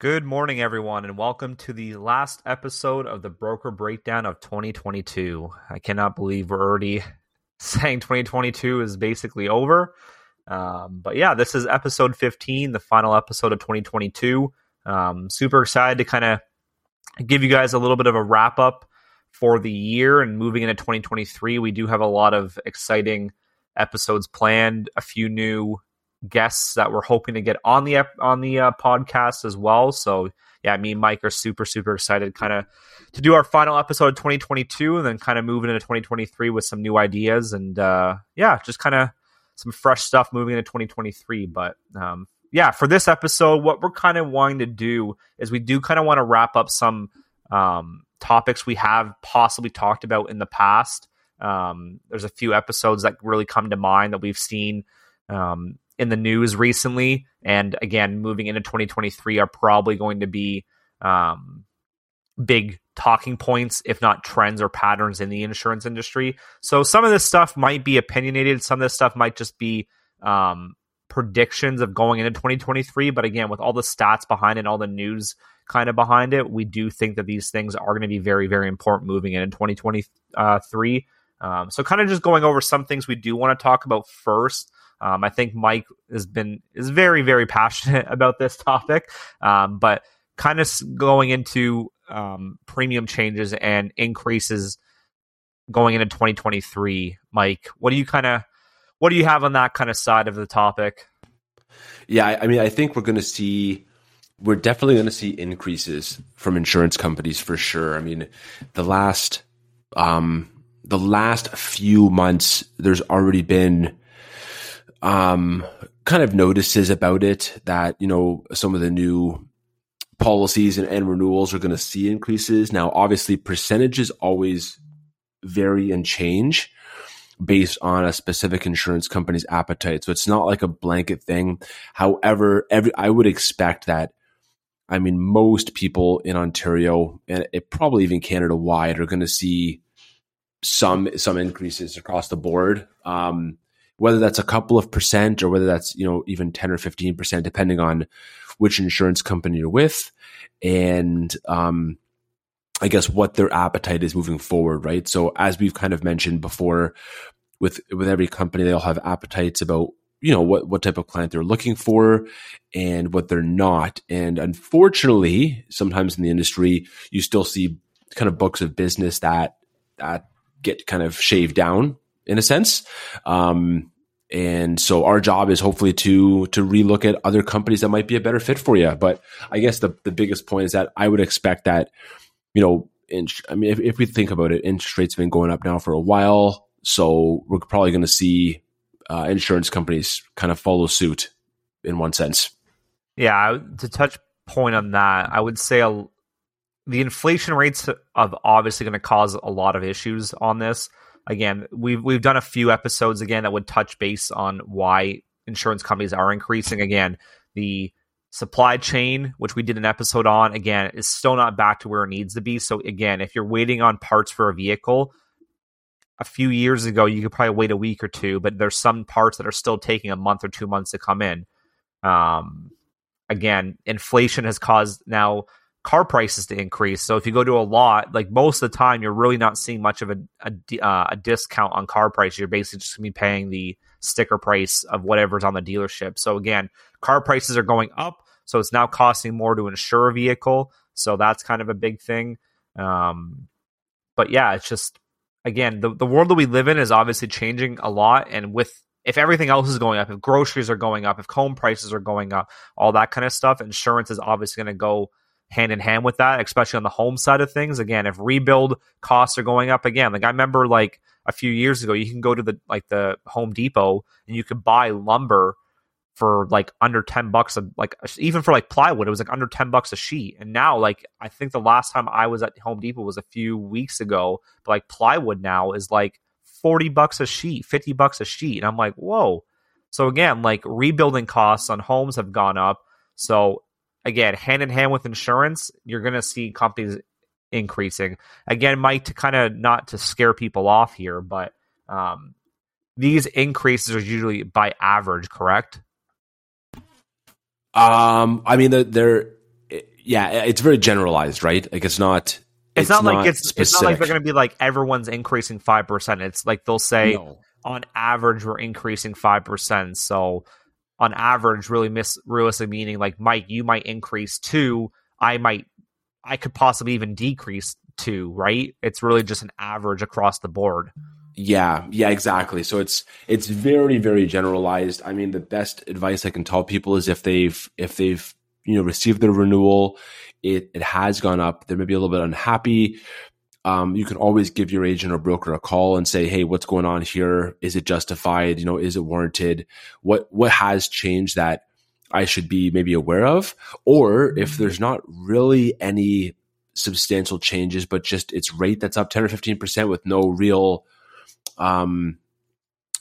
Good morning, everyone, and welcome to the last episode of the Broker Breakdown of 2022. I cannot believe we're already saying 2022 is basically over. Um, but yeah, this is episode 15, the final episode of 2022. Um, super excited to kind of give you guys a little bit of a wrap up for the year and moving into 2023. We do have a lot of exciting episodes planned, a few new guests that we're hoping to get on the on the uh, podcast as well. So yeah, me and Mike are super super excited, kind of to do our final episode of 2022, and then kind of moving into 2023 with some new ideas and uh, yeah, just kind of some fresh stuff moving into 2023. But um, yeah, for this episode, what we're kind of wanting to do is we do kind of want to wrap up some um, topics we have possibly talked about in the past. Um, there's a few episodes that really come to mind that we've seen um, in the news recently, and again, moving into 2023 are probably going to be um, big talking points, if not trends or patterns in the insurance industry. So some of this stuff might be opinionated, some of this stuff might just be um, predictions of going into 2023. But again, with all the stats behind it, all the news kind of behind it, we do think that these things are going to be very, very important moving in 2023. Um, so, kind of just going over some things we do want to talk about first. Um, I think Mike has been is very very passionate about this topic, um, but kind of going into um, premium changes and increases going into 2023. Mike, what do you kind of what do you have on that kind of side of the topic? Yeah, I mean, I think we're going to see we're definitely going to see increases from insurance companies for sure. I mean, the last um the last few months there's already been um, kind of notices about it that, you know, some of the new policies and, and renewals are going to see increases. Now, obviously, percentages always vary and change based on a specific insurance company's appetite. So it's not like a blanket thing. However, every I would expect that I mean most people in Ontario and it, probably even Canada wide are going to see some some increases across the board. Um, whether that's a couple of percent or whether that's, you know, even 10 or 15%, depending on which insurance company you're with and, um, I guess what their appetite is moving forward, right? So as we've kind of mentioned before, with with every company, they all have appetites about you know what what type of client they're looking for and what they're not. And unfortunately, sometimes in the industry, you still see kind of books of business that that get kind of shaved down in a sense. Um, and so our job is hopefully to to relook at other companies that might be a better fit for you. But I guess the the biggest point is that I would expect that, you know, in, I mean, if, if we think about it, interest rates have been going up now for a while, so we're probably going to see uh, insurance companies kind of follow suit in one sense. Yeah, to touch point on that, I would say a, the inflation rates of obviously going to cause a lot of issues on this again, we've we've done a few episodes again that would touch base on why insurance companies are increasing. Again, the supply chain, which we did an episode on, again, is still not back to where it needs to be. So again, if you're waiting on parts for a vehicle, a few years ago you could probably wait a week or two, but there's some parts that are still taking a month or two months to come in. Um, again, inflation has caused now car prices to increase. So if you go to a lot, like most of the time, you're really not seeing much of a a, uh, a discount on car prices. You're basically just gonna be paying the sticker price of whatever's on the dealership. So again, car prices are going up, so it's now costing more to insure a vehicle. So that's kind of a big thing. Um, but yeah, it's just again the the world that we live in is obviously changing a lot, and with if everything else is going up, if groceries are going up, if home prices are going up, all that kind of stuff, insurance is obviously going to go hand in hand with that, especially on the home side of things. Again, if rebuild costs are going up again, like I remember like a few years ago, you can go to the like the Home Depot and you could buy lumber for like under 10 bucks a, like even for like plywood it was like under 10 bucks a sheet. And now like i think the last time i was at home depot was a few weeks ago but like plywood now is like 40 bucks a sheet 50 bucks a sheet. And i'm like whoa. So again like rebuilding costs on homes have gone up. So again, hand in hand with insurance, you're going to see companies increasing. Again, Mike, to kind of not to scare people off here, but um, these increases are usually by average, correct? Um, I mean, they're yeah, it's very generalized, right? Like it's not. It's, not, like it's it's not like they're going to be like everyone's increasing five percent. It's like they'll say No. on average we're increasing five percent. So on average, really miss realistic meaning like Mike, you might increase two, I might, I could possibly even decrease two. Right? It's really just an average across the board. Yeah, yeah, exactly. So it's it's very very generalized. I mean, the best advice I can tell people is if they've if they've you know received their renewal, it it has gone up. They may be a little bit unhappy. Um, you can always give your agent or broker a call and say, "Hey, what's going on here? Is it justified? You know, is it warranted? What what has changed that I should be maybe aware of?" Or if there's not really any substantial changes, but just its rate that's up ten or fifteen percent with no real um,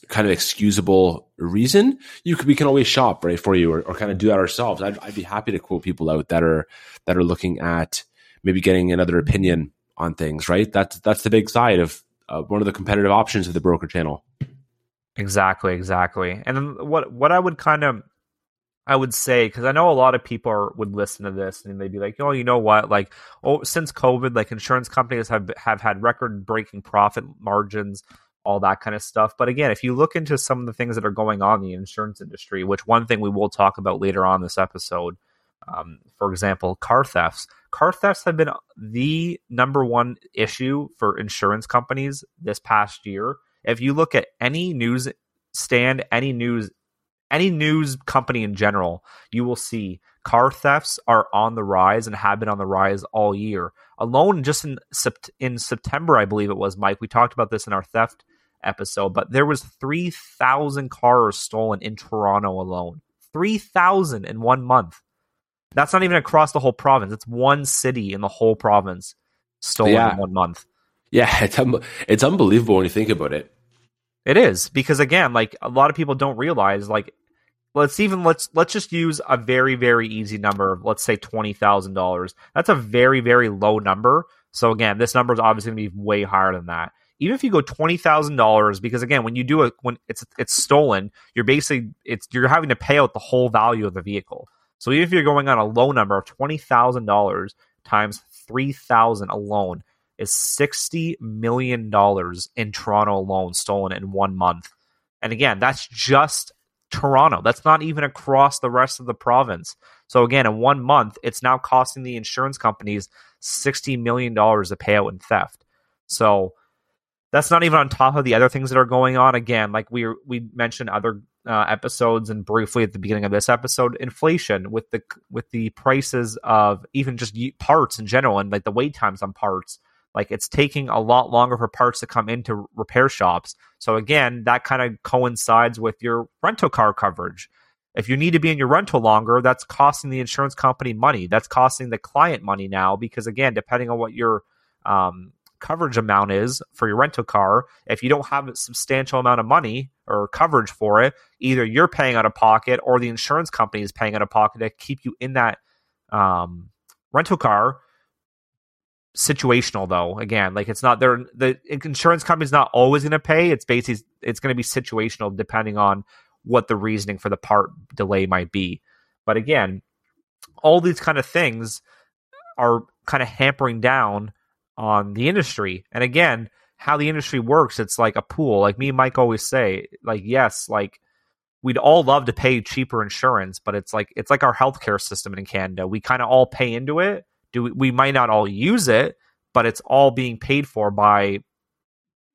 kind of excusable reason, you could, we can always shop right for you or, or kind of do that ourselves. I'd, I'd be happy to quote people out that are that are looking at maybe getting another opinion on things. Right. That's that's the big side of uh, one of the competitive options of the broker channel. Exactly, exactly. And what what I would kind of I would say because I know a lot of people are, would listen to this and they'd be like, "Oh, you know what? Like, oh, since COVID, like insurance companies have have had record breaking profit margins, all that kind of stuff." But again, if you look into some of the things that are going on in the insurance industry, which one thing we will talk about later on this episode, um, for example, car thefts. Car thefts have been the number one issue for insurance companies this past year. If you look at any news stand, any news any news company in general, you will see car thefts are on the rise and have been on the rise all year. Alone, just in in September, I believe it was Mike. We talked about this in our theft episode, but there was three thousand cars stolen in Toronto alone. Three thousand in one month. That's not even across the whole province. It's one city in the whole province stolen Yeah. in one month. Yeah, it's un- it's unbelievable when you think about it. It is because again, like a lot of people don't realize, like let's even let's let's just use a very very easy number. of, Let's say twenty thousand dollars. That's a very very low number. So again, this number is obviously going to be way higher than that. Even if you go twenty thousand dollars, because again, when you do it when it's it's stolen, you're basically it's you're having to pay out the whole value of the vehicle. So even if you're going on a low number of twenty thousand dollars times three thousand alone, is sixty million dollars in Toronto alone stolen in one month. And again, that's just Toronto. That's not even across the rest of the province. So again, in one month, it's now costing the insurance companies sixty million dollars to pay out in theft. So that's not even on top of the other things that are going on. Again, like we we mentioned other uh, episodes and briefly at the beginning of this episode, inflation with the with the prices of even just parts in general and like the wait times on parts. Like it's taking a lot longer for parts to come into repair shops. So again, that kind of coincides with your rental car coverage. If you need to be in your rental longer, that's costing the insurance company money. That's costing the client money now because again, depending on what your um, coverage amount is for your rental car, if you don't have a substantial amount of money or coverage for it, either you're paying out of pocket or the insurance company is paying out of pocket to keep you in that um, rental car. Situational though, again, like it's not there. The insurance company's not always going to pay. It's basically it's going to be situational depending on what the reasoning for the part delay might be. But again, all these kind of things are kind of hampering down on the industry. And again, how the industry works, it's like a pool. Like me and Mike always say, like, yes, like we'd all love to pay cheaper insurance, but it's like it's like our healthcare system in Canada. We kind of all pay into it. Do we, we might not all use it, but it's all being paid for by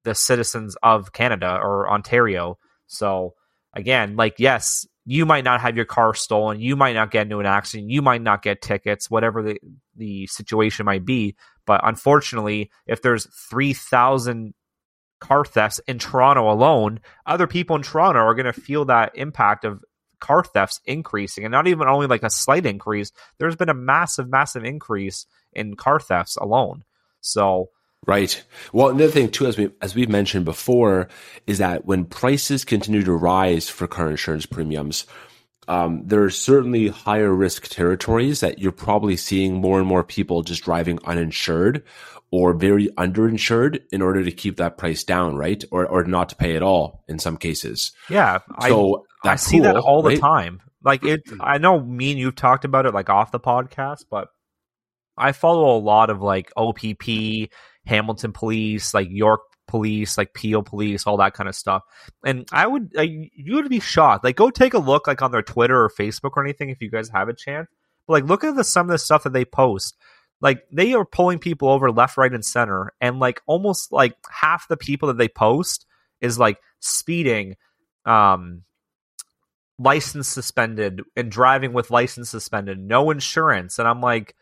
the citizens of Canada or Ontario. So again, like yes, you might not have your car stolen, you might not get into an accident, you might not get tickets, whatever the the situation might be. But unfortunately, if there's three thousand car thefts in Toronto alone, other people in Toronto are going to feel that impact of car thefts increasing, and not even only like a slight increase. There's been a massive, massive increase in car thefts alone. So Right. Well, another thing too, as we as we've mentioned before, is that when prices continue to rise for car insurance premiums, um, there are certainly higher risk territories that you're probably seeing more and more people just driving uninsured or very underinsured in order to keep that price down, right? Or or not to pay at all in some cases. yeah, So I, I see that all the time. Like it, I know me and you've talked about it like off the podcast, but I follow a lot of like OPP, Hamilton Police, like York Police, like Peel Police, all that kind of stuff. And I would, like, you would be shocked. Like, go take a look, like on their Twitter or Facebook or anything, if you guys have a chance. But like, look at the some of the stuff that they post. Like, they are pulling people over left, right, and center, and like almost like half the people that they post is like speeding, um, license suspended, and driving with license suspended, no insurance, and I'm like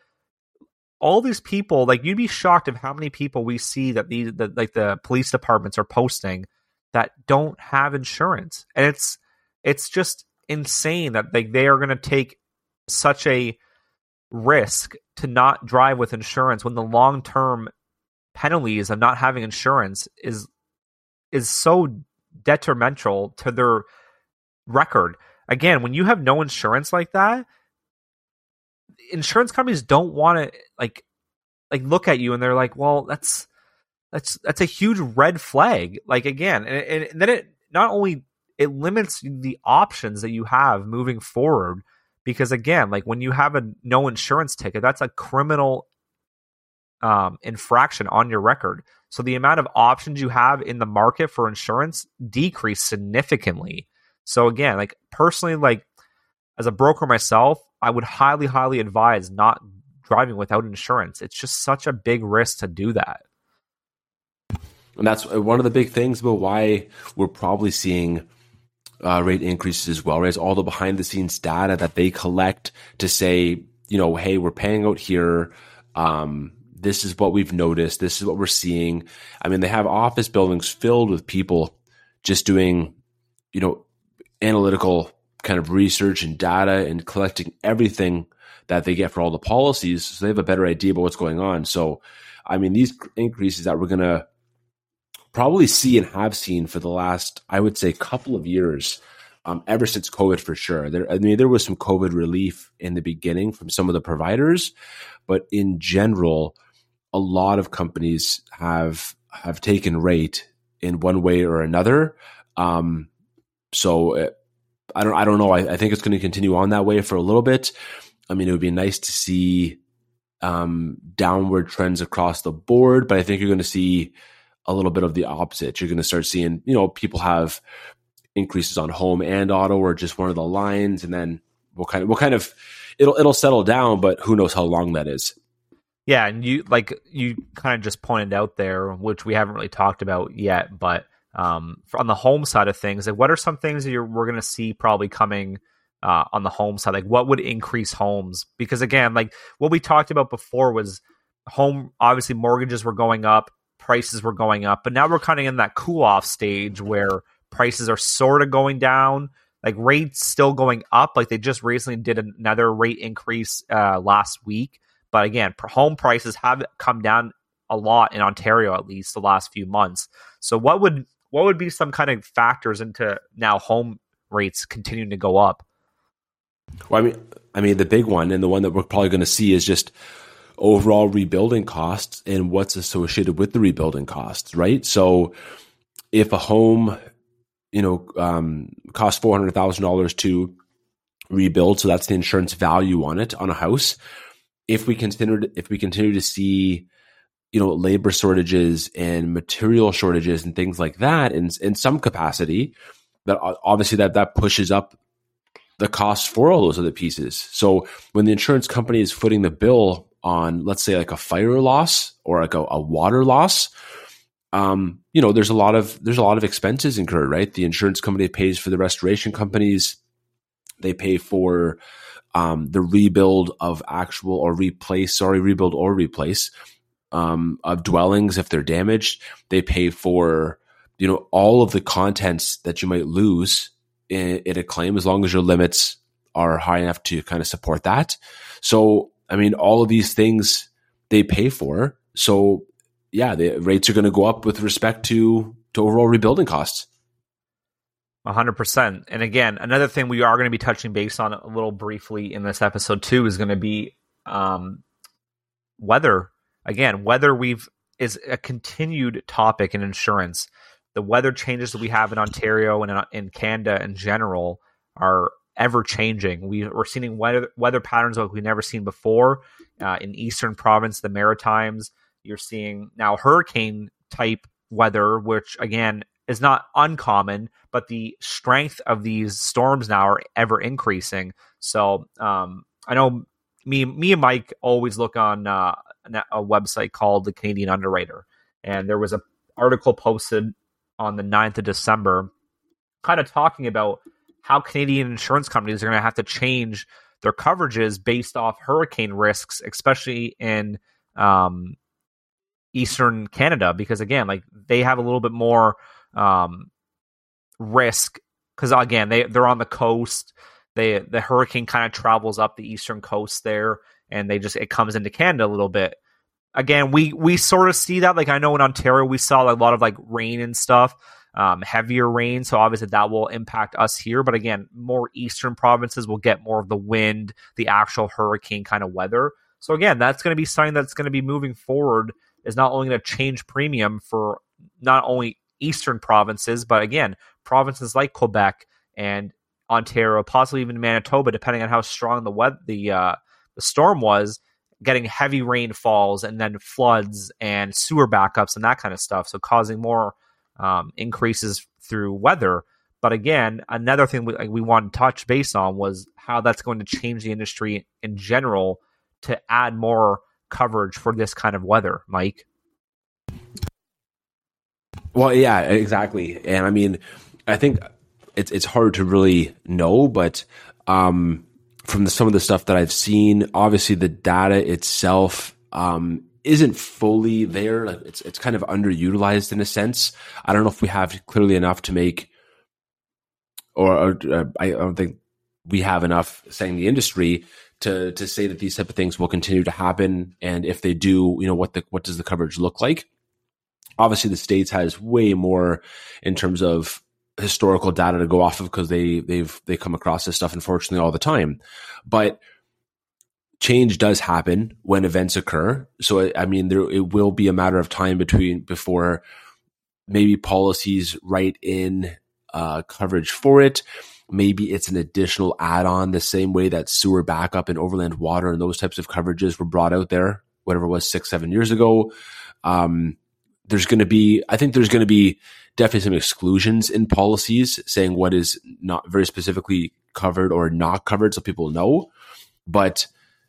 all these people like you'd be shocked of how many people we see that these that like the police departments are posting that don't have insurance. And it's it's just insane that like they are going to take such a risk to not drive with insurance when the long term penalties of not having insurance is is so detrimental to their record. Again when you have no insurance like that insurance companies don't want to like like look at you and they're like, well, that's that's that's a huge red flag. Like again, and, and then it not only it limits the options that you have moving forward because again, like when you have a no insurance ticket, that's a criminal um, infraction on your record. So the amount of options you have in the market for insurance decrease significantly. So again, like personally, like as a broker myself, I would highly, highly advise not driving without insurance. It's just such a big risk to do that. And that's one of the big things about why we're probably seeing uh, rate increases as well, right? Is all the behind the scenes data that they collect to say, you know, hey, we're paying out here. Um, this is what we've noticed. This is what we're seeing. I mean, they have office buildings filled with people just doing, you know, analytical kind of research and data and collecting everything that they get for all the policies so they have a better idea about what's going on. So, I mean, these increases that we're going to probably see and have seen for the last, I would say, couple of years, um, ever since COVID for sure. There, I mean, there was some COVID relief in the beginning from some of the providers, but in general, a lot of companies have have taken rate in one way or another. Um, so it, I don't I don't know. I, I think it's going to continue on that way for a little bit. I mean, it would be nice to see um, downward trends across the board, but I think you're going to see a little bit of the opposite. You're going to start seeing, you know, people have increases on home and auto or just one of the lines, and then we'll kind of we'll kind of it'll it'll settle down, but who knows how long that is. Yeah, and you like you kind of just pointed out there, which we haven't really talked about yet, but um, on the home side of things, like what are some things that you're, we're going to see probably coming uh, on the home side? Like what would increase homes? Because again, like what we talked about before was home. Obviously, mortgages were going up, prices were going up, but now we're kind of in that cool off stage where prices are sort of going down. Like rates still going up. Like they just recently did another rate increase uh, last week. But again, home prices have come down a lot in Ontario, at least the last few months. So, what would what would be some kind of factors into now home rates continuing to go up? Well, I mean, I mean, the big one and the one that we're probably going to see is just overall rebuilding costs and what's associated with the rebuilding costs, right? So, if a home, you know, um, costs four hundred thousand dollars to rebuild, so that's the insurance value on it on a house. If we consider, if we continue to see you know labor shortages and material shortages and things like that in in some capacity that obviously that that pushes up the cost for all those other pieces. So when the insurance company is footing the bill on let's say like a fire loss or like a, a water loss um, you know there's a lot of there's a lot of expenses incurred right? The insurance company pays for the restoration companies. They pay for um, the rebuild of actual or replace sorry rebuild or replace um, of dwellings if they're damaged. They pay for you know all of the contents that you might lose in, in a claim as long as your limits are high enough to kind of support that. So I mean, all of these things they pay for. So yeah, the rates are going to go up with respect to to overall rebuilding costs. 100%. And again, another thing we are going to be touching base on a little briefly in this episode too is going to be um, weather again, weather we've is a continued topic in insurance. The weather changes that we have in Ontario and in, in Canada in general are ever changing. We, we're seeing weather, weather patterns like we've never seen before uh, in Eastern Province, the Maritimes. You're seeing now hurricane type weather, which again is not uncommon, but the strength of these storms now are ever increasing. So um, I know me, me and Mike always look on uh, a website called the Canadian Underwriter, and there was a article posted on the 9th of December, kind of talking about how Canadian insurance companies are going to have to change their coverages based off hurricane risks, especially in um, Eastern Canada, because again, like they have a little bit more um, risk. Because again they they're on the coast. They the hurricane kind of travels up the eastern coast there, and they just it comes into Canada a little bit. Again, we we sort of see that. Like I know in Ontario, we saw a lot of like rain and stuff um, heavier rain. So obviously that will impact us here. But again, more eastern provinces will get more of the wind, the actual hurricane kind of weather. So again, that's going to be something that's going to be moving forward. Is not only going to change premium for not only eastern provinces, but again, provinces like Quebec and Ontario, possibly even Manitoba, depending on how strong the weather, the uh, the storm was, getting heavy rainfalls and then floods and sewer backups and that kind of stuff. So causing more um, increases through weather. But again, another thing we, we want to touch base on was how that's going to change the industry in general to add more coverage for this kind of weather, Mike. Well, yeah, exactly. And I mean, I think it's it's hard to really know, but um, from the, some of the stuff that I've seen, obviously the data itself um, isn't fully there. Like it's it's kind of underutilized in a sense. I don't know if we have clearly enough to make, or, or uh, I don't think we have enough saying the industry to to say that these type of things will continue to happen. And if they do, you know what the what does the coverage look like? Obviously, the states has way more in terms of historical data to go off of because they they've they come across this stuff unfortunately all the time. But change does happen when events occur. So I mean, there it will be a matter of time between before maybe policies write in uh, coverage for it. Maybe it's an additional add-on, the same way that sewer backup and overland water and those types of coverages were brought out there, whatever it was six, seven years ago. Um, there's going to be, I think there's going to be definitely some exclusions in policies saying what is not very specifically covered or not covered, so people know. But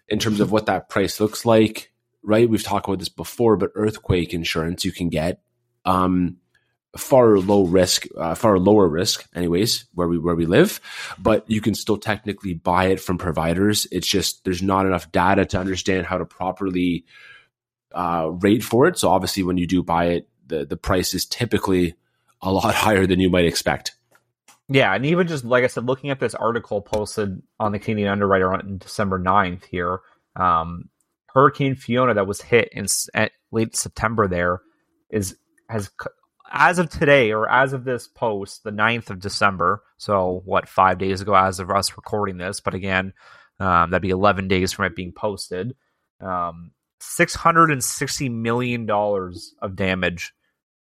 in terms of what that price looks like, right? We've talked about this before, but earthquake insurance you can get um, far low risk, uh, far lower risk, anyways, where we where we live, but you can still technically buy it from providers. It's just there's not enough data to understand how to properly uh, rate for it. So obviously, when you do buy it, the the price is typically a lot higher than you might expect. Yeah, and even just like I said, looking at this article posted on the Canadian Underwriter on December 9th here, um, Hurricane Fiona that was hit in late September there is has as of today or as of this post, the 9th of December. So what five days ago, as of us recording this, but again, um, that'd be 11 days from it being posted. Um, 660 million dollars of damage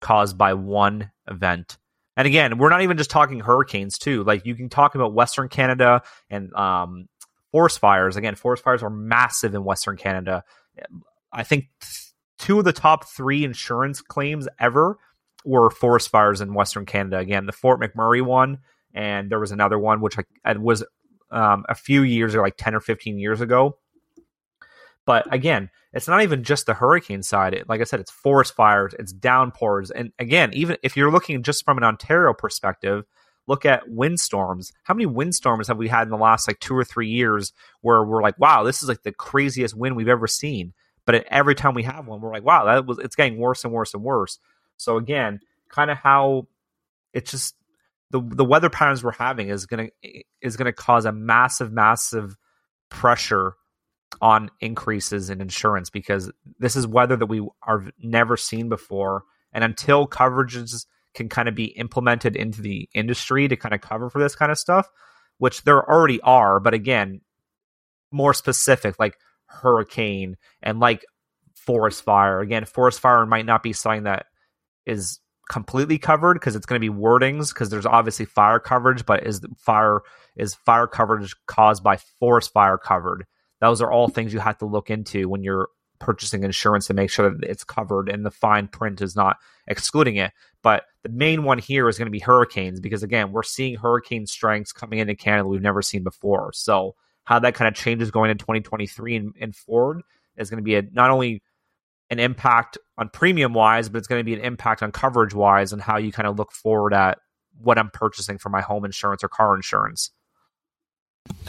caused by one event and again, we're not even just talking hurricanes too. Like you can talk about Western Canada and um, forest fires. Again, forest fires are massive in Western Canada. I think two of the top three insurance claims ever were forest fires in Western Canada. Again, the Fort McMurray one, and there was another one which I, was um, a few years or like ten or fifteen years ago. But again, it's not even just the hurricane side. It, like I said, it's forest fires, it's downpours. And again, even if you're looking just from an Ontario perspective, look at windstorms. How many windstorms have we had in the last like two or three years where we're like, wow, this is like the craziest wind we've ever seen. But every time we have one, we're like, wow, that was it's getting worse and worse and worse. So again, kind of how it's just the the weather patterns we're having is gonna is gonna cause a massive, massive pressure on increases in insurance because this is weather that we are never seen before. And until coverages can kind of be implemented into the industry to kind of cover for this kind of stuff, which there already are, but again, more specific, like hurricane and like forest fire. Again, forest fire might not be something that is completely covered because it's going to be wordings because there's obviously fire coverage, but is fire is fire coverage caused by forest fire covered? Those are all things you have to look into when you're purchasing insurance to make sure that it's covered and the fine print is not excluding it. But the main one here is going to be hurricanes because again, we're seeing hurricane strengths coming into Canada we've never seen before. So how that kind of changes going into 2023 and, and forward is going to be a, not only an impact on premium wise, but it's going to be an impact on coverage wise and how you kind of look forward at what I'm purchasing for my home insurance or car insurance.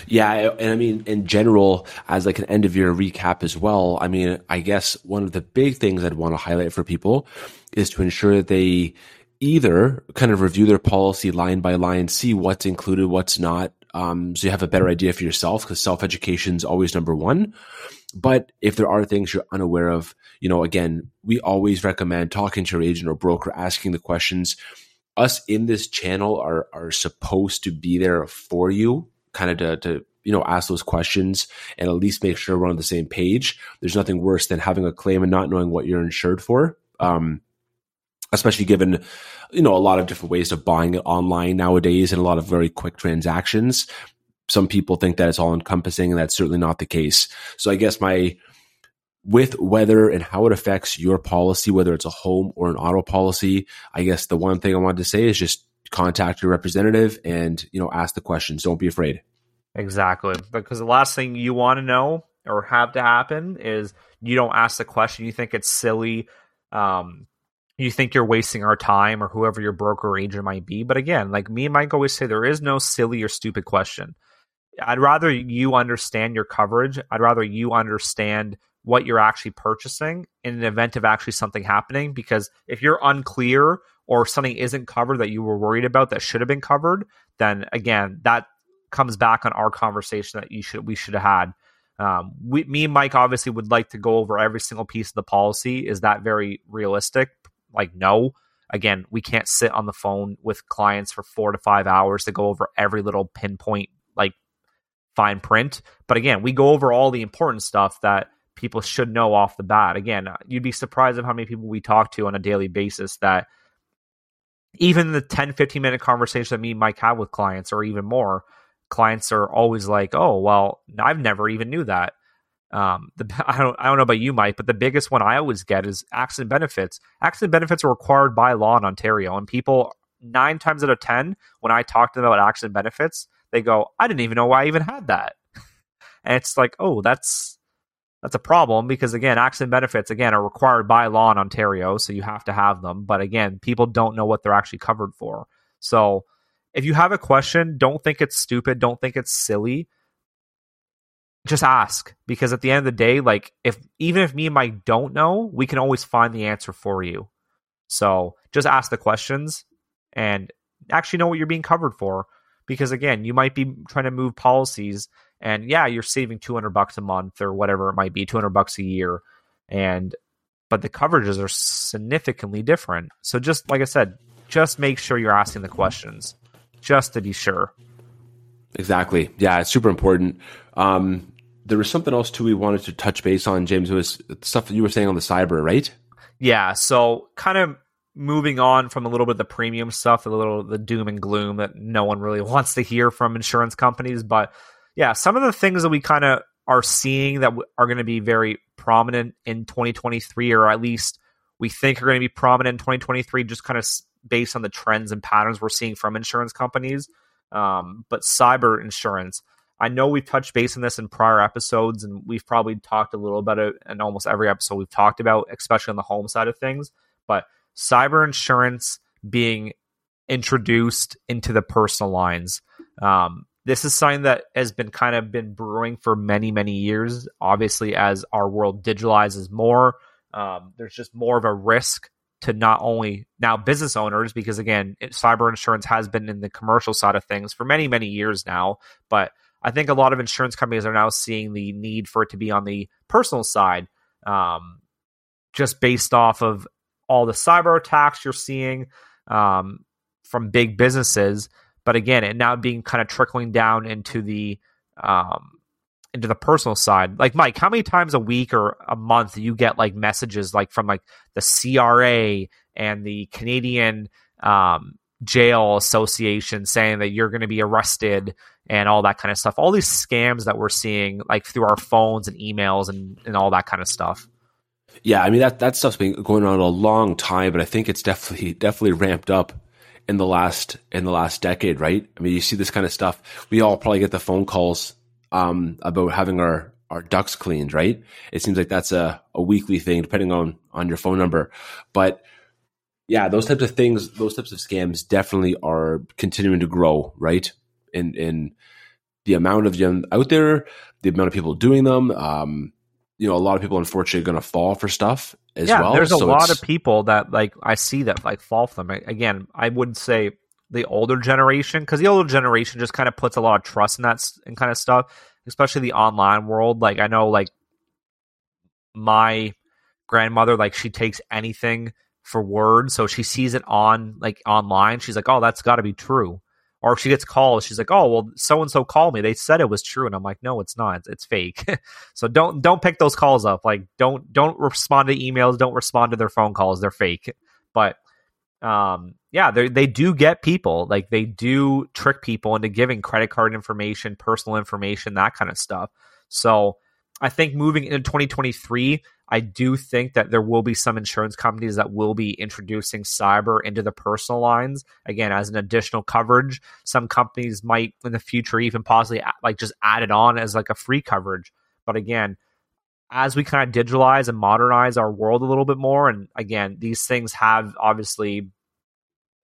Yeah, and I mean, in general, as like an end of year recap as well, I mean, I guess one of the big things I'd want to highlight for people is to ensure that they either kind of review their policy line by line, see what's included, what's not, um, so you have a better idea for yourself because self education is always number one. But if there are things you're unaware of, you know, again, we always recommend talking to your agent or broker, asking the questions. Us in this channel are are supposed to be there for you kind of to, to you know ask those questions and at least make sure we're on the same page. There's nothing worse than having a claim and not knowing what you're insured for. Um, especially given you know a lot of different ways of buying it online nowadays and a lot of very quick transactions some people think that it's all encompassing and that's certainly not the case so i guess my with weather and how it affects your policy whether it's a home or an auto policy i guess the one thing i wanted to say is just contact your representative and you know ask the questions don't be afraid exactly. Because the last thing you want to know or have to happen is you don't ask the question. You think it's silly. Um, you think you're wasting our time or whoever your broker or agent might be. But again like me and mike always say there is no silly or stupid question. I'd rather you understand your coverage. I'd rather you understand what you're actually purchasing in an event of actually something happening. Because if you're unclear or something isn't covered that you were worried about that should have been covered, then again, that comes back on our conversation that you should we should have had. Um, we, me and Mike obviously would like to go over every single piece of the policy. Is that very realistic? Like, no. Again, we can't sit on the phone with clients for four to five hours to go over every little pinpoint, like fine print. But again, we go over all the important stuff that people should know off the bat. Again, you'd be surprised of how many people we talk to on a daily basis that even the 10 15 minute conversation that me and mike have with clients or even more clients are always like oh well i've never even knew that um, the, I don't I don't know about you, Mike, but the biggest one I always get is accident benefits. Accident benefits are required by law in Ontario, and people nine times out of ten, when I talk to them about accident benefits, they go, "I didn't even know why I even had that," and it's like, "Oh, that's that's a problem because again, accident benefits again are required by law in Ontario, so you have to have them. But again, people don't know what they're actually covered for. So if you have a question, don't think it's stupid, don't think it's silly. Just ask because at the end of the day, like if even if me and Mike don't know, we can always find the answer for you. So just ask the questions and actually know what you're being covered for. Because again, you might be trying to move policies and yeah you're saving 200 bucks a month or whatever it might be 200 bucks a year and but the coverages are significantly different so just like i said just make sure you're asking the questions just to be sure. Exactly. Yeah it's super important. Um there was something else too we wanted to touch base on james. It was stuff that you were saying on the cyber right? Yeah so kind of moving on from a little bit of the premium stuff a little the doom and gloom that no one really wants to hear from insurance companies. But yeah, some of the things that we kind of are seeing that are going to be very prominent in 2023, or at least we think are going to be prominent in 2023, just kind of based on the trends and patterns we're seeing from insurance companies. Um, but cyber insurance, I know we've touched base on this in prior episodes, and we've probably talked a little about it in almost every episode we've talked about, especially on the home side of things. But cyber insurance being introduced into the personal lines. Um, this is something that has been kind of been brewing for many many years obviously as our world digitalizes more um, there's just more of a risk to not only now business owners because again cyber insurance has been in the commercial side of things for many many years now but i think a lot of insurance companies are now seeing the need for it to be on the personal side um, just based off of all the cyber attacks you're seeing um, from big businesses. But again, it now being kind of trickling down into the um, into the personal side. Like Mike, how many times a week or a month you get like messages like from like the CRA and the Canadian um, Jail Association saying that you're going to be arrested and all that kind of stuff. All these scams that we're seeing, like through our phones and emails and, and all that kind of stuff. Yeah, I mean that that stuff's been going on a long time, but I think it's definitely definitely ramped up in the last in the last decade, right? I mean, you see this kind of stuff. We all probably get the phone calls um, about having our our ducts cleaned, right? It seems like that's a, a weekly thing, depending on on your phone number. But yeah, those types of things, those types of scams, definitely are continuing to grow, right? In in the amount of them out there, the amount of people doing them. Um, you know, a lot of people unfortunately are going to fall for stuff as yeah, well. There's a So lot of people that like I see that like fall for them. I- Again, I wouldn't say the older generation because the older generation just kind of puts a lot of trust in that and kind of stuff, especially the online world. Like I know, like my grandmother, like she takes anything for word, so she sees it on like online. She's like, "Oh, that's got to be true." Or if she gets calls, she's like, "Oh, well, so and so called me. They said it was true," and I'm like, "No, it's not. It's, it's fake." so don't don't pick those calls up. Like don't don't respond to emails. Don't respond to their phone calls. They're fake. But um, yeah, they they do get people. Like they do trick people into giving credit card information, personal information, that kind of stuff. So I think moving into 2023, I do think that there will be some insurance companies that will be introducing cyber into the personal lines again as an additional coverage. Some companies might in the future even possibly like just add it on as like a free coverage. But again, as we kind of digitalize and modernize our world a little bit more, and again, these things have obviously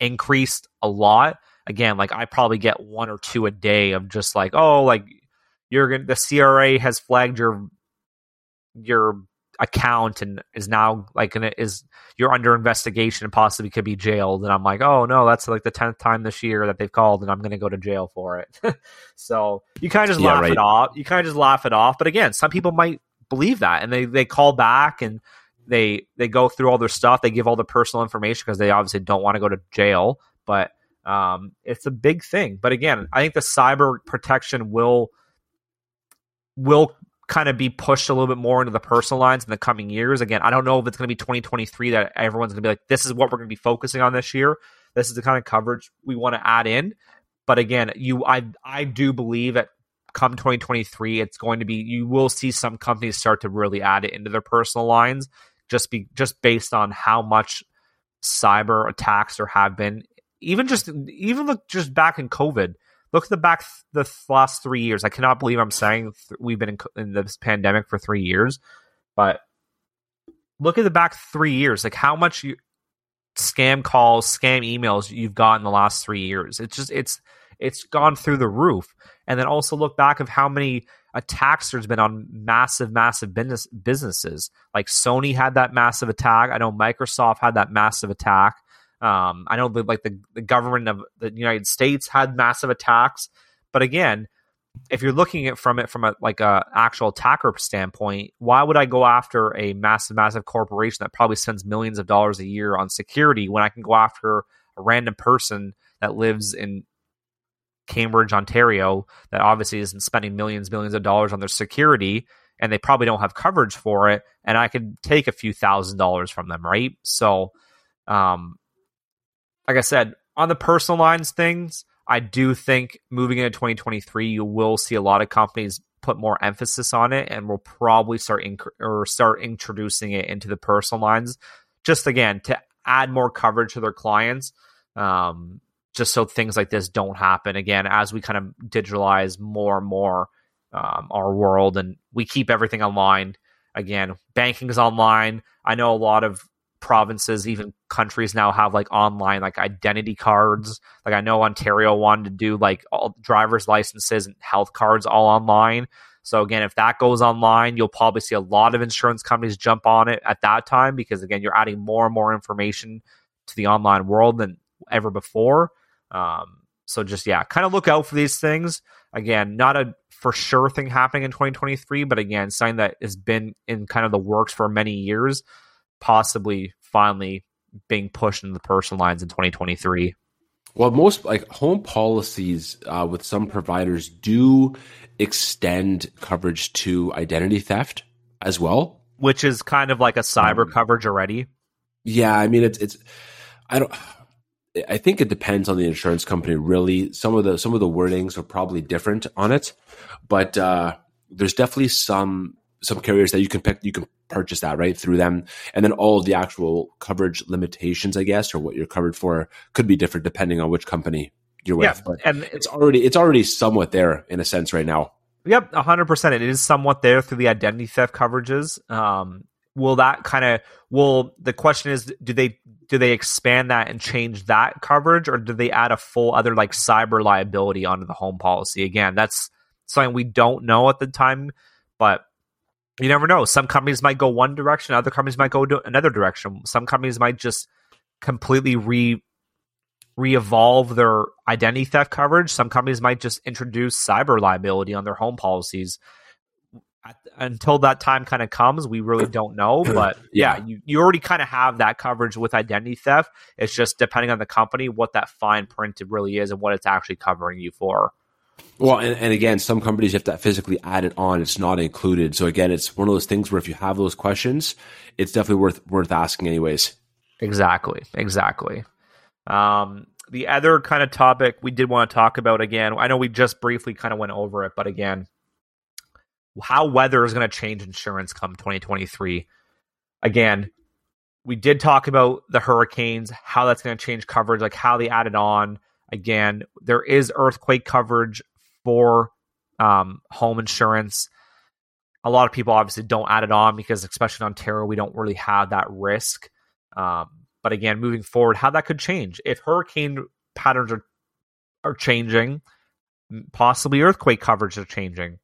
increased a lot. Again, like I probably get one or two a day of just like, oh, like you're gonna the CRA has flagged your your account and is now like and it is you're under investigation and possibly could be jailed and i'm like oh no that's like the 10th time this year that they've called and i'm going to go to jail for it so you kind of just Yeah, laugh right. it off you kind of just laugh it off but again some people might believe that and they they call back and they they go through all their stuff they give all the personal information because they obviously don't want to go to jail but um it's a big thing but again i think the cyber protection will will kind of be pushed a little bit more into the personal lines in the coming years. Again, I don't know if it's going to be 2023 that everyone's going to be like, this is what we're going to be focusing on this year. This is the kind of coverage we want to add in. But again, you, I, I do believe that come 2023, it's going to be, you will see some companies start to really add it into their personal lines just be, just based on how much cyber attacks there have been. Even just, even look just back in COVID, look at the back the last three years. I cannot believe I'm saying th- we've been in, in this pandemic for three years, but look at the back three years. Like how much you, scam calls, scam emails you've got in the last three years. It's just it's it's gone through the roof. And then also look back of how many attacks there's been on massive, massive business businesses. Like Sony had that massive attack. I know Microsoft had that massive attack. Um, I know the, like the, the government of the United States had massive attacks, but again, if you're looking at from it from a like a actual attacker standpoint, why would I go after a massive, massive corporation that probably spends millions of dollars a year on security when I can go after a random person that lives in Cambridge, Ontario, that obviously isn't spending millions, millions of dollars on their security, and they probably don't have coverage for it, and I could take a few thousand dollars from them, right? So, um, like I said, on the personal lines things, I do think moving into 2023, you will see a lot of companies put more emphasis on it, and will probably start inc- or start introducing it into the personal lines, just again to add more coverage to their clients. Um, just so things like this don't happen again as we kind of digitalize more and more um, our world and we keep everything online. Again banking is online. I know a lot of provinces even countries now have like online like identity cards. Like i know ontario wanted to do like all driver's licenses and health cards all online. So again if that goes online you'll probably see a lot of insurance companies jump on it at that time because again you're adding more and more information to the online world than ever before um, so just yeah, kind of look out for these things. Again, not a for sure thing happening in 2023, but again, something that has been in kind of the works for many years, possibly finally being pushed into the personal lines in 2023. Well, most like home policies uh, with some providers do extend coverage to identity theft as well. Which is kind of like a cyber Um, coverage already. Yeah, I mean it's it's I don't I think it depends on the insurance company really. Some of the some of the wordings are probably different on it, but uh there's definitely some some carriers that you can pick you can purchase that right through them and then all of the actual coverage limitations i guess or what you're covered for could be different depending on which company you're with Yeah, but and it's already it's already somewhat there in a sense right now Yep, hundred percent. It is somewhat there through the identity theft coverages. Um, will that kind of will the question is do they do they expand that and change that coverage or do they add a full other like cyber liability onto the home policy? Again, that's something we don't know at the time, but you never know. Some companies might go one direction, other companies might go another direction. Some companies might just completely re re-evolve their identity theft coverage. Some companies might just introduce cyber liability on their home policies. Until that time kind of comes, we really don't know. But yeah, Yeah. you, you already kind of have that coverage with identity theft. It's just depending on the company what that fine print really is and what it's actually covering you for. well and, and again some companies have to physically add it on it's not included so again it's one of those things where if you have those questions it's definitely worth worth asking anyways Exactly. Exactly. Um, the other kind of topic we did want to talk about again, I know we just briefly kind of went over it, but again, how weather is going to change insurance come 2023. Again, we did talk about the hurricanes, how that's going to change coverage, like how they added on. Again, there is earthquake coverage for um, home insurance. A lot of people obviously don't add it on because, especially in Ontario, we don't really have that risk. Um, but again, moving forward, how that could change if hurricane patterns are are changing, possibly earthquake coverage are changing.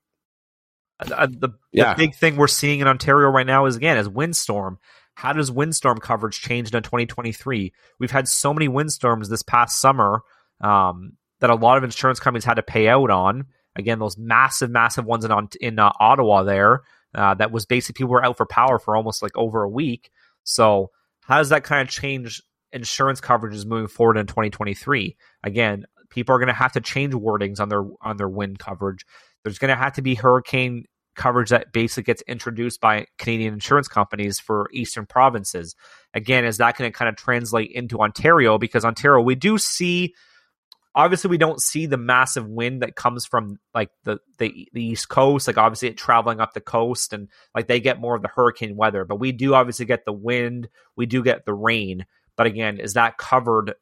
Uh, the, Yeah. the big thing we're seeing in Ontario right now is again is windstorm. How does windstorm coverage change in 2023? We've had so many windstorms this past summer um, that a lot of insurance companies had to pay out on. Again, those massive, massive ones in in uh, Ottawa there. Uh, that was basically people were out for power for almost like over a week. So how does that kind of change insurance coverages moving forward in 2023? Again, people are going to have to change wordings on their on their wind coverage. There's going to have to be hurricane coverage that basically gets introduced by Canadian insurance companies for eastern provinces. Again, is that going to kind of translate into Ontario? Because Ontario, we do see obviously we don't see the massive wind that comes from like the, the the east coast like obviously it traveling up the coast and like they get more of the hurricane weather but we do obviously get the wind we do get the rain but again is that covered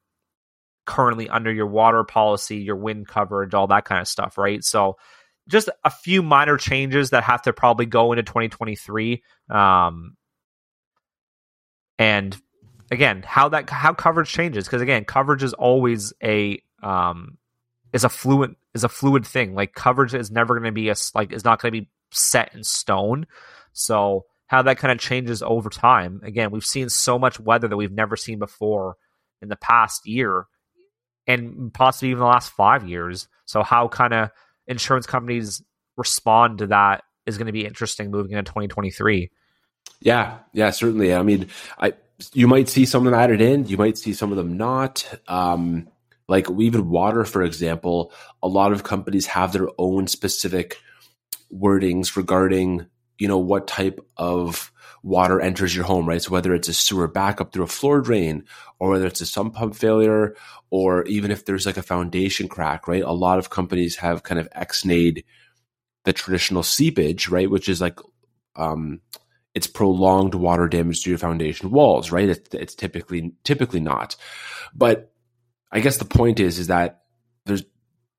currently under your water policy your wind coverage all that kind of stuff right so just a few minor changes that have to probably go into 2023 um and again how that how coverage changes because again coverage is always a um is a fluid is a fluid thing. Like coverage is never going to be a like is not going to be set in stone. So how that kind of changes over time. Again we've seen so much weather that we've never seen before in the past year and possibly even the last five years. So how kind of insurance companies respond to that is going to be interesting moving into 2023 Yeah, yeah, certainly. I mean, I you might see some of them added in, you might see some of them not. Um, like even water, for example, a lot of companies have their own specific wordings regarding you know what type of water enters your home, right? So whether it's a sewer backup through a floor drain, or whether it's a sump pump failure, or even if there's like a foundation crack, right? A lot of companies have kind of ex-nayed the traditional seepage, right? Which is like um, it's prolonged water damage to your foundation walls, right? It's, it's typically typically not, but I guess the point is is that there's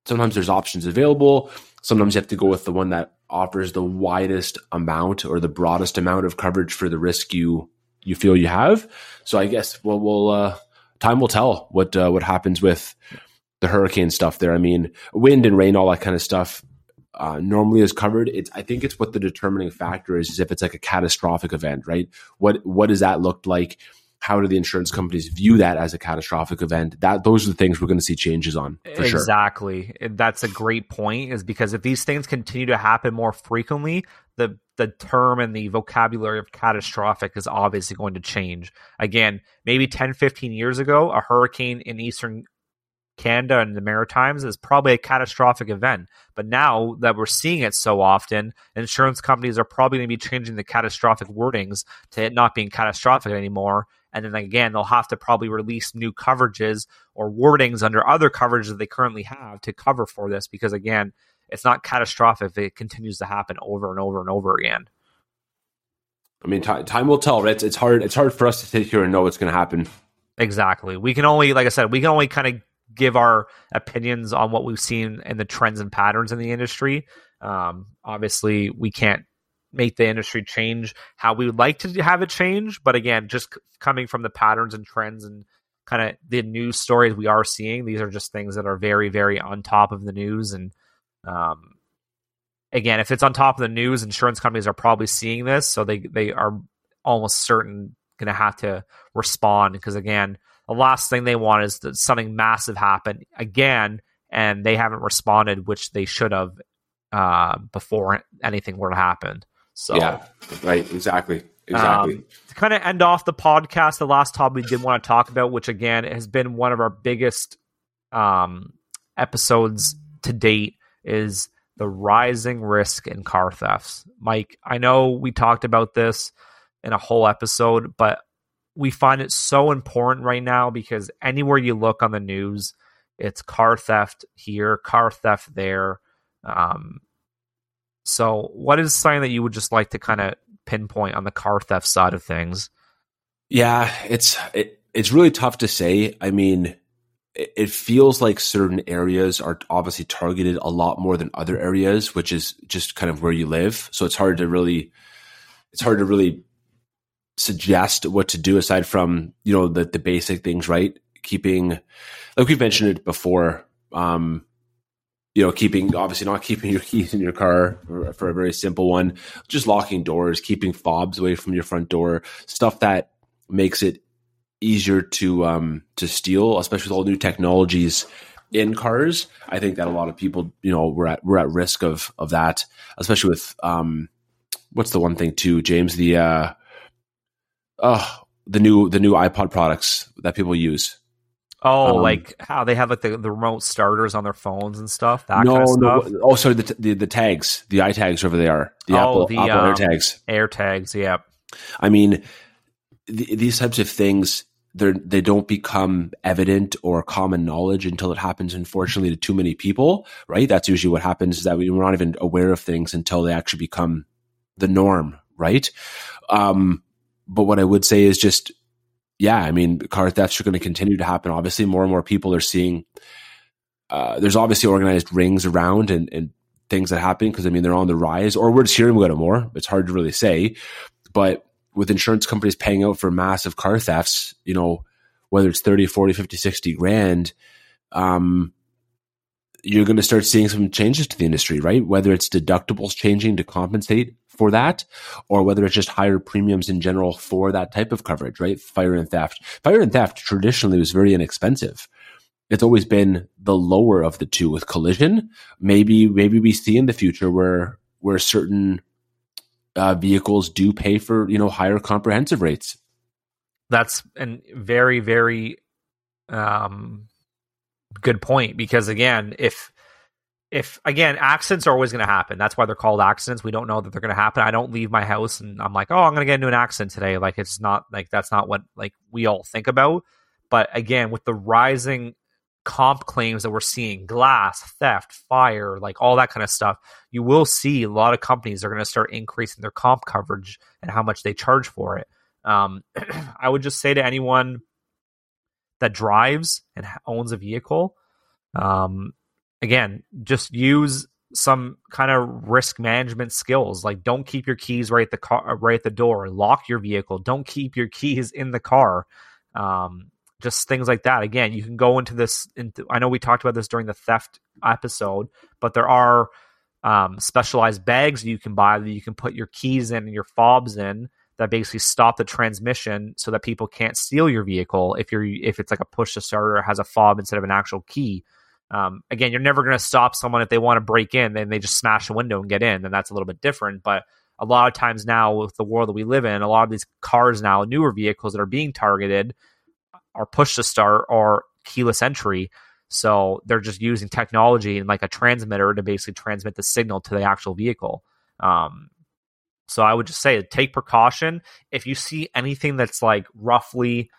sometimes there's options available. Sometimes you have to go with the one that offers the widest amount or the broadest amount of coverage for the risk you you feel you have. So I guess well, we'll uh, time will tell what uh, what happens with the hurricane stuff there. I mean, wind and rain, all that kind of stuff uh, normally is covered. It's I think it's what the determining factor is, is if it's like a catastrophic event, right? What what does that look like? How do the insurance companies view that as a catastrophic event? That those are the things we're going to see changes on for sure. exactly And that's a great point is because if these things continue to happen more frequently the the term and the vocabulary of catastrophic is obviously going to change again maybe 10 15 years ago a hurricane in eastern canada and the maritimes is probably a catastrophic event but now that we're seeing it so often insurance companies are probably going to be changing the catastrophic wordings to it not being catastrophic anymore And then again, they'll have to probably release new coverages or wordings under other coverages that they currently have to cover for this because, again, it's not catastrophic if it continues to happen over and over and over again. I mean, t- time will tell, right? It's, it's hard. It's hard for us to sit here and know what's going to happen. Exactly. We can only, like I said, we can only kind of give our opinions on what we've seen and the trends and patterns in the industry. Um, obviously, we can't make the industry change how we would like to have it change, but again, just c- coming from the patterns and trends and kind of the news stories we are seeing, these are just things that are very, very on top of the news. And um, again, if it's on top of the news, insurance companies are probably seeing this, so they they are almost certain going to have to respond because again, the last thing they want is that something massive happen again, and they haven't responded, which they should have uh, before anything were to happen. So yeah, right, exactly, exactly. um, to kind of end off the podcast, the last topic we did want to talk about, which again has been one of our biggest um, episodes to date, is the rising risk in car thefts. Mike, I know we talked about this in a whole episode, but we find it so important right now because anywhere you look on the news, it's car theft here, car theft there. Um, so, what is something that you would just like to kind of pinpoint on the car theft side of things? Yeah, it's it, it's really tough to say. I mean, it, it feels like certain areas are obviously targeted a lot more than other areas, which is just kind of where you live. So it's hard to really it's hard to really suggest what to do aside from you know the the basic things, right? Keeping like we've mentioned it before. Um, you know, keeping obviously not keeping your keys in your car for, for, a very simple one, just locking doors, keeping fobs away from your front door, stuff that makes it easier to um to steal, especially with all new technologies in cars. I think that a lot of people, you know, we're at we're at risk of of that, especially with um what's the one thing too, James, the uh oh the new the new iPod products that people use. Oh, Um, like how they have like the, the remote starters on their phones and stuff. That no, kind of stuff. no. Oh, sorry. The, the the tags, the eye tags, whatever they are, the Oh, Apple the, Apple um, AirTags. Air tags, yeah. I mean, th- these types of things they they don't become evident or common knowledge until it happens. Unfortunately, to too many people, right? That's usually what happens. Is that we- we're not even aware of things until they actually become the norm, right? Um, but what I would say is just, yeah, I mean, car thefts are going to continue to happen. Obviously, more and more people are seeing. Uh, there's obviously organized rings around and, and things that happen because I mean they're on the rise, or we're just hearing about it more. It's hard to really say, but with insurance companies paying out for massive car thefts, you know, whether it's 30, 40, 50, 60 grand, um, you're going to start seeing some changes to the industry, right? Whether it's deductibles changing to compensate for that, or whether it's just higher premiums in general for that type of coverage, right? Fire and theft. Fire and theft traditionally was very inexpensive. It's always been the lower of the two with collision. Maybe, maybe we see in the future where, where certain uh, vehicles do pay for, you know, higher comprehensive rates. That's a very, very um, good point because again, if if again accidents are always going to happen, that's why they're called accidents. We don't know that they're going to happen. I don't leave my house and I'm like, oh, I'm going to get into an accident today. Like it's not like that's not what like we all think about. But again, with the rising comp claims that we're seeing, glass, theft, fire, like all that kind of stuff, you will see a lot of companies are going to start increasing their comp coverage and how much they charge for it. Um, I would just say to anyone that drives and owns a vehicle, um, again, just use some kind of risk management skills. Like, don't keep your keys right at the car, right at the door. Lock your vehicle. Don't keep your keys in the car. Um, just things like that. Again, you can go into this. Into, I know we talked about this during the theft episode, but there are um, specialized bags you can buy that you can put your keys in and your fobs in that basically stop the transmission so that people can't steal your vehicle if you're if it's like a push to start or has a fob instead of an actual key. Um, again, you're never going to stop someone if they want to break in, then they just smash a window and get in, then that's a little bit different. But a lot of times now, with the world that we live in, a lot of these cars now, newer vehicles that are being targeted, are push to start or keyless entry. So they're just using technology and like a transmitter to basically transmit the signal to the actual vehicle. Um, So I would just say take precaution. If you see anything that's like roughly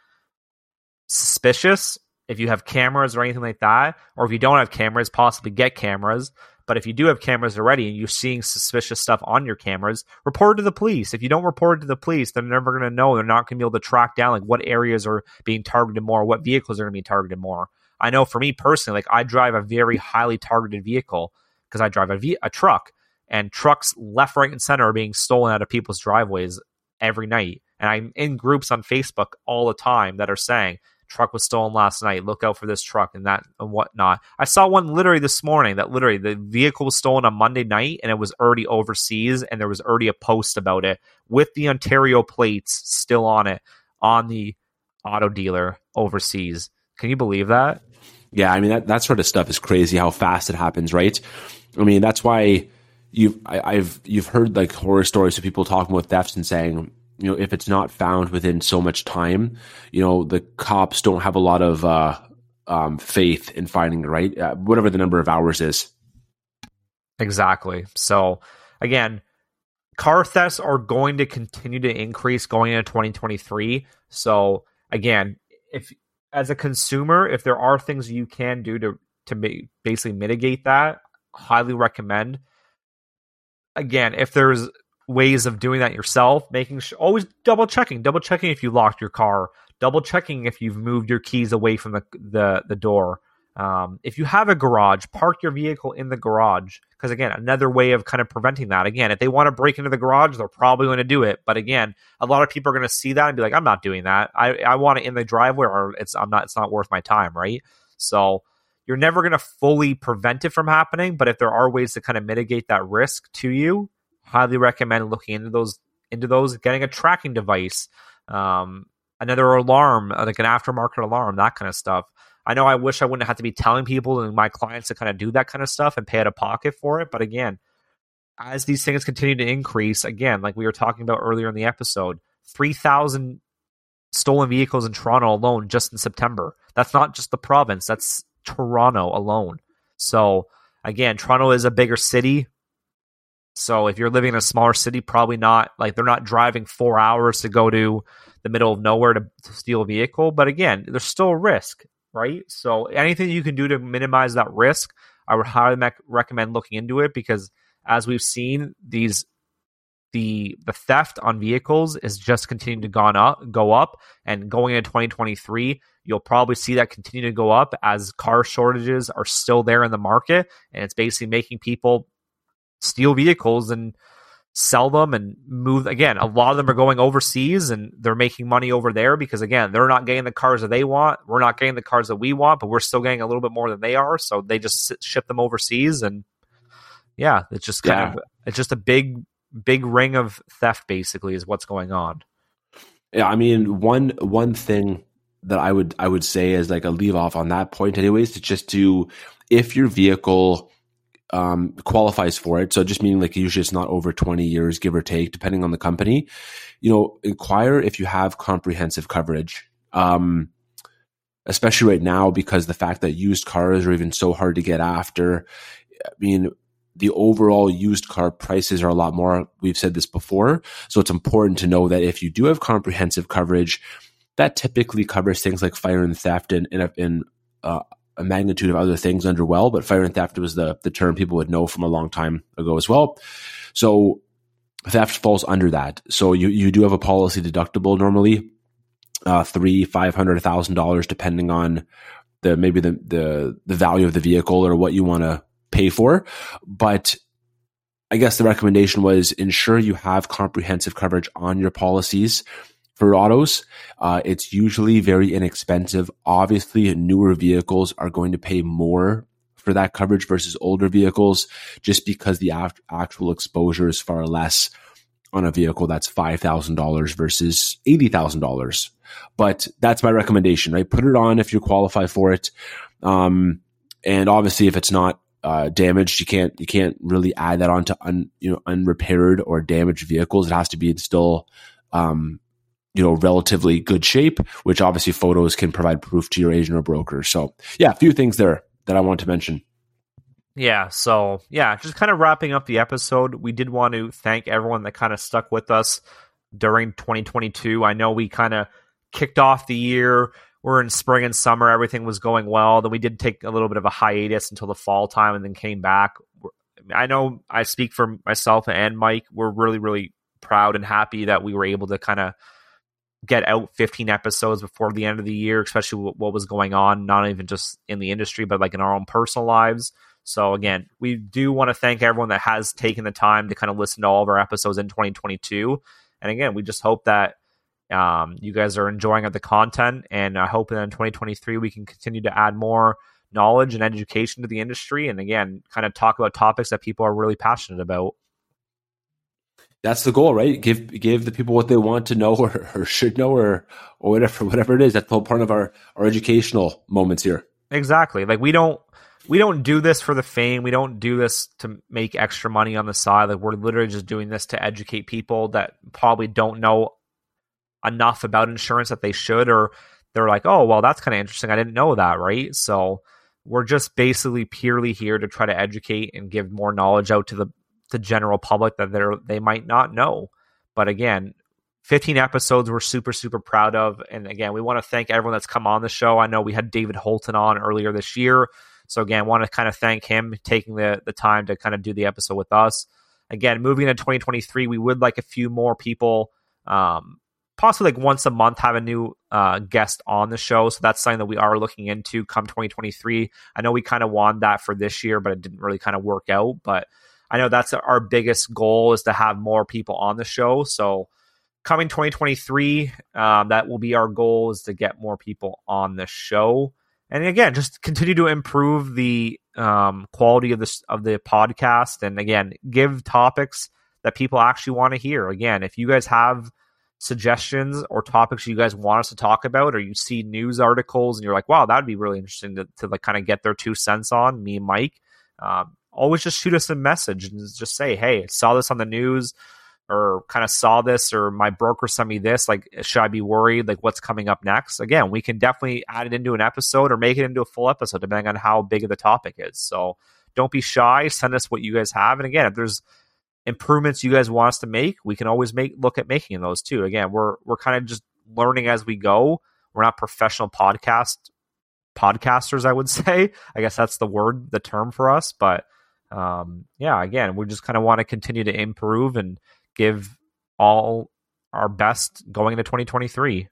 suspicious, if you have cameras or anything like that, or if you don't have cameras, possibly get cameras. But if you do have cameras already and you're seeing suspicious stuff on your cameras, report it to the police. If you don't report it to the police, they're never going to know. They're not going to be able to track down like what areas are being targeted more, what vehicles are going to be targeted more. I know for me personally, like I drive a very highly targeted vehicle because I drive a truck, and trucks left, right, and center are being stolen out of people's driveways every night. And I'm in groups on Facebook all the time that are saying truck was stolen last night. Look out for this truck and that and whatnot. I saw one literally this morning that literally the vehicle was stolen on Monday night and it was already overseas and there was already a post about it with the Ontario plates still on it on the auto dealer overseas. Can you believe that? Yeah, I mean that that sort of stuff is crazy how fast it happens, right? I mean that's why you've I, have you've heard like horror stories of people talking about thefts and saying you know, if it's not found within so much time, you know, the cops don't have a lot of uh, um, faith in finding it, right? Uh, whatever the number of hours is. Exactly. So, again, car thefts are going to continue to increase going into 2023. So, again, if as a consumer, if there are things you can do to to basically mitigate that, highly recommend. Again, if there's ways of doing that yourself, making sure always double checking, double checking if you locked your car, double checking if you've moved your keys away from the the, the door. Um, if you have a garage, park your vehicle in the garage because again, another way of kind of preventing that. Again, if they want to break into the garage, they're probably going to do it. But again, a lot of people are going to see that and be like, "I'm not doing that. I I want it in the driveway, or it's I'm not. It's not worth my time, right?" So you're never going to fully prevent it from happening, but if there are ways to kind of mitigate that risk to you, highly recommend looking into those into those getting a tracking device um, another alarm like an aftermarket alarm that kind of stuff. I know i wish i wouldn't have to be telling people and my clients to kind of do that kind of stuff and pay out of pocket for it but again as these things continue to increase again like we were talking about earlier in the episode 3000 stolen vehicles in toronto alone just in september. That's not just the province that's toronto alone so again toronto is a bigger city so if you're living in a smaller city, probably not like they're not driving four hours to go to the middle of nowhere to, to steal a vehicle. But again, there's still a risk, right? So anything you can do to minimize that risk, I would highly mec- recommend looking into it because as we've seen, these the the theft on vehicles is just continuing to gone up, go up, and going into 2023, you'll probably see that continue to go up as car shortages are still there in the market, and it's basically making people steal vehicles and sell them and move again a lot of them are going overseas and they're making money over there because again they're not getting the cars that they want. We're not getting the cars that we want but we're still getting a little bit more than they are. So they just ship them overseas and yeah it's just kind yeah. of it's just a big big ring of theft basically is what's going on. Yeah i mean one one thing that i would i would say is like a leave off on that point anyways to just to if your vehicle um, qualifies for it. So just meaning like usually it's not over 20 years, give or take, depending on the company. You know, inquire if you have comprehensive coverage. Um, especially right now because the fact that used cars are even so hard to get after. I mean, the overall used car prices are a lot more. We've said this before. So it's important to know that if you do have comprehensive coverage, that typically covers things like fire and theft and, in uh, a magnitude of other things under well, but fire and theft was the, the term people would know from a long time ago as well. So theft falls under that. So you, you do have a policy deductible normally, uh, three, five hundred, thousand dollars, depending on the, maybe the, the, the value of the vehicle or what you want to pay for. But I guess the recommendation was ensure you have comprehensive coverage on your policies for autos. Uh, it's usually very inexpensive. Obviously, newer vehicles are going to pay more for that coverage versus older vehicles just because the actual exposure is far less on a vehicle that's $5,000 versus $80,000. But that's my recommendation, right? Put it on if you qualify for it. Um, and obviously, if it's not uh, damaged, you can't you can't really add that onto un, you know unrepaired or damaged vehicles. It has to be still um, you know, relatively good shape, which obviously photos can provide proof to your agent or broker. So yeah, a few things there that I want to mention. Yeah, so yeah, just kind of wrapping up the episode. We did want to thank everyone that kind of stuck with us during 2022. I know we kind of kicked off the year. We're in spring and summer. Everything was going well. Then we did take a little bit of a hiatus until the fall time and then came back. I know I speak for myself and Mike. We're really, really proud and happy that we were able to kind of get out 15 episodes before the end of the year, especially what was going on, not even just in the industry, but like in our own personal lives. So again, we do want to thank everyone that has taken the time to kind of listen to all of our episodes in 2022. And again, we just hope that um, you guys are enjoying the content, and I hope that in 2023 we can continue to add more knowledge and education to the industry, and again, kind of talk about topics that people are really passionate about. That's the goal, right? Give give the people what they want to know or, or should know or or whatever whatever it is. That's the whole part of our our educational moments here. Exactly. Like we don't we don't do this for the fame. We don't do this to make extra money on the side. Like we're literally just doing this to educate people that probably don't know enough about insurance that they should, or they're like, oh, well, that's kind of interesting. I didn't know that, right? So we're just basically purely here to try to educate and give more knowledge out to the the general public that they they might not know. But again, 15 episodes we're super super proud of and again we want to thank everyone that's come on the show i know we had david holton on earlier this year so again, want to kind of thank him taking the the time to kind of do the episode with us. Again, moving into 2023, we would like a few more people, um, possibly like once a month, have a new uh, guest on the show. So that's something that we are looking into come 2023. I know we kind of wanted that for this year, but it didn't really kind of work out. But I know that's our biggest goal is to have more people on the show. So coming 2023, um, that will be our goal is to get more people on the show and again, just continue to improve the um, quality of this of the podcast, and again, give topics that people actually want to hear. Again, if you guys have suggestions or topics you guys want us to talk about, or you see news articles and you're like, "Wow, that would be really interesting to, to like kind of get their two cents on," me and Mike, um, always just shoot us a message and just say, "Hey, saw this on the news." or kind of saw this or my broker sent me this like should i be worried? Like what's coming up next? Again we can definitely add it into an episode or make it into a full episode depending on how big of the topic is. So don't be shy. Send us what you guys have. And again if there's improvements you guys want us to make we can always make look at making those too. Again we're we're kind of just learning as we go. We're not professional podcast podcasters i would say. I guess that's the word the term for us but um yeah again we just kind of want to continue to improve and give all our best going into 2023.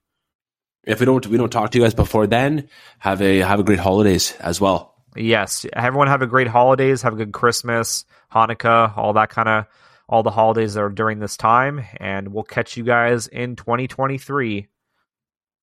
If we don't we don't talk to you guys before then, have a have a great holidays as well. Yes, everyone have a great holidays. Have a good Christmas, Hanukkah, all that kind of all the holidays that are during this time, and we'll catch you guys in 2023.